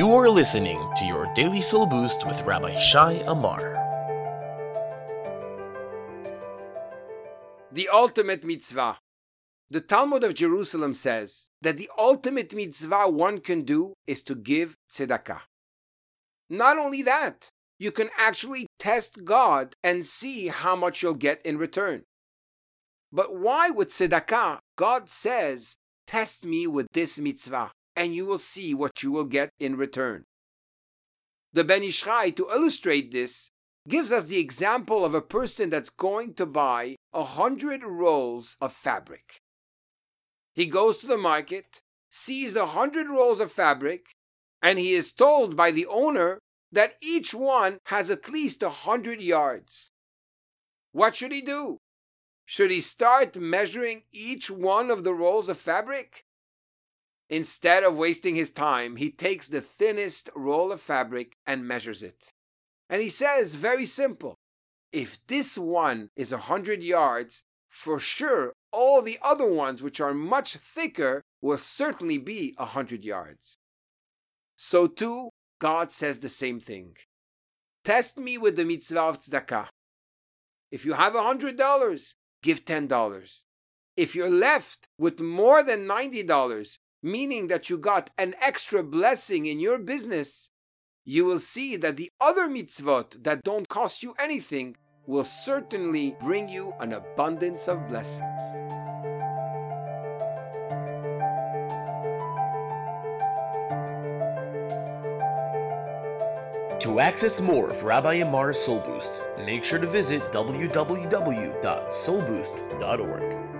You are listening to your Daily Soul Boost with Rabbi Shai Amar. The ultimate mitzvah. The Talmud of Jerusalem says that the ultimate mitzvah one can do is to give tzedakah. Not only that, you can actually test God and see how much you'll get in return. But why with tzedakah, God says, test me with this mitzvah, and you will see what you will get in return. The Ben Ish to illustrate this, gives us the example of a person that's going to buy a hundred rolls of fabric. He goes to the market, sees a hundred rolls of fabric, and he is told by the owner that each one has at least a hundred yards. What should he do? Should he start measuring each one of the rolls of fabric? Instead of wasting his time, he takes the thinnest roll of fabric and measures it. And he says, very simple, if this one is a hundred yards, for sure all the other ones, which are much thicker, will certainly be a hundred yards. So too, God says the same thing. Test me with the mitzvah of tzedakah. If you have a hundred dollars, give ten dollars. If you're left with more than ninety dollars, meaning that you got an extra blessing in your business, you will see that the other mitzvot that don't cost you anything will certainly bring you an abundance of blessings. To access more of Rabbi Amar's Soul Boost, make sure to visit www.soulboost.org.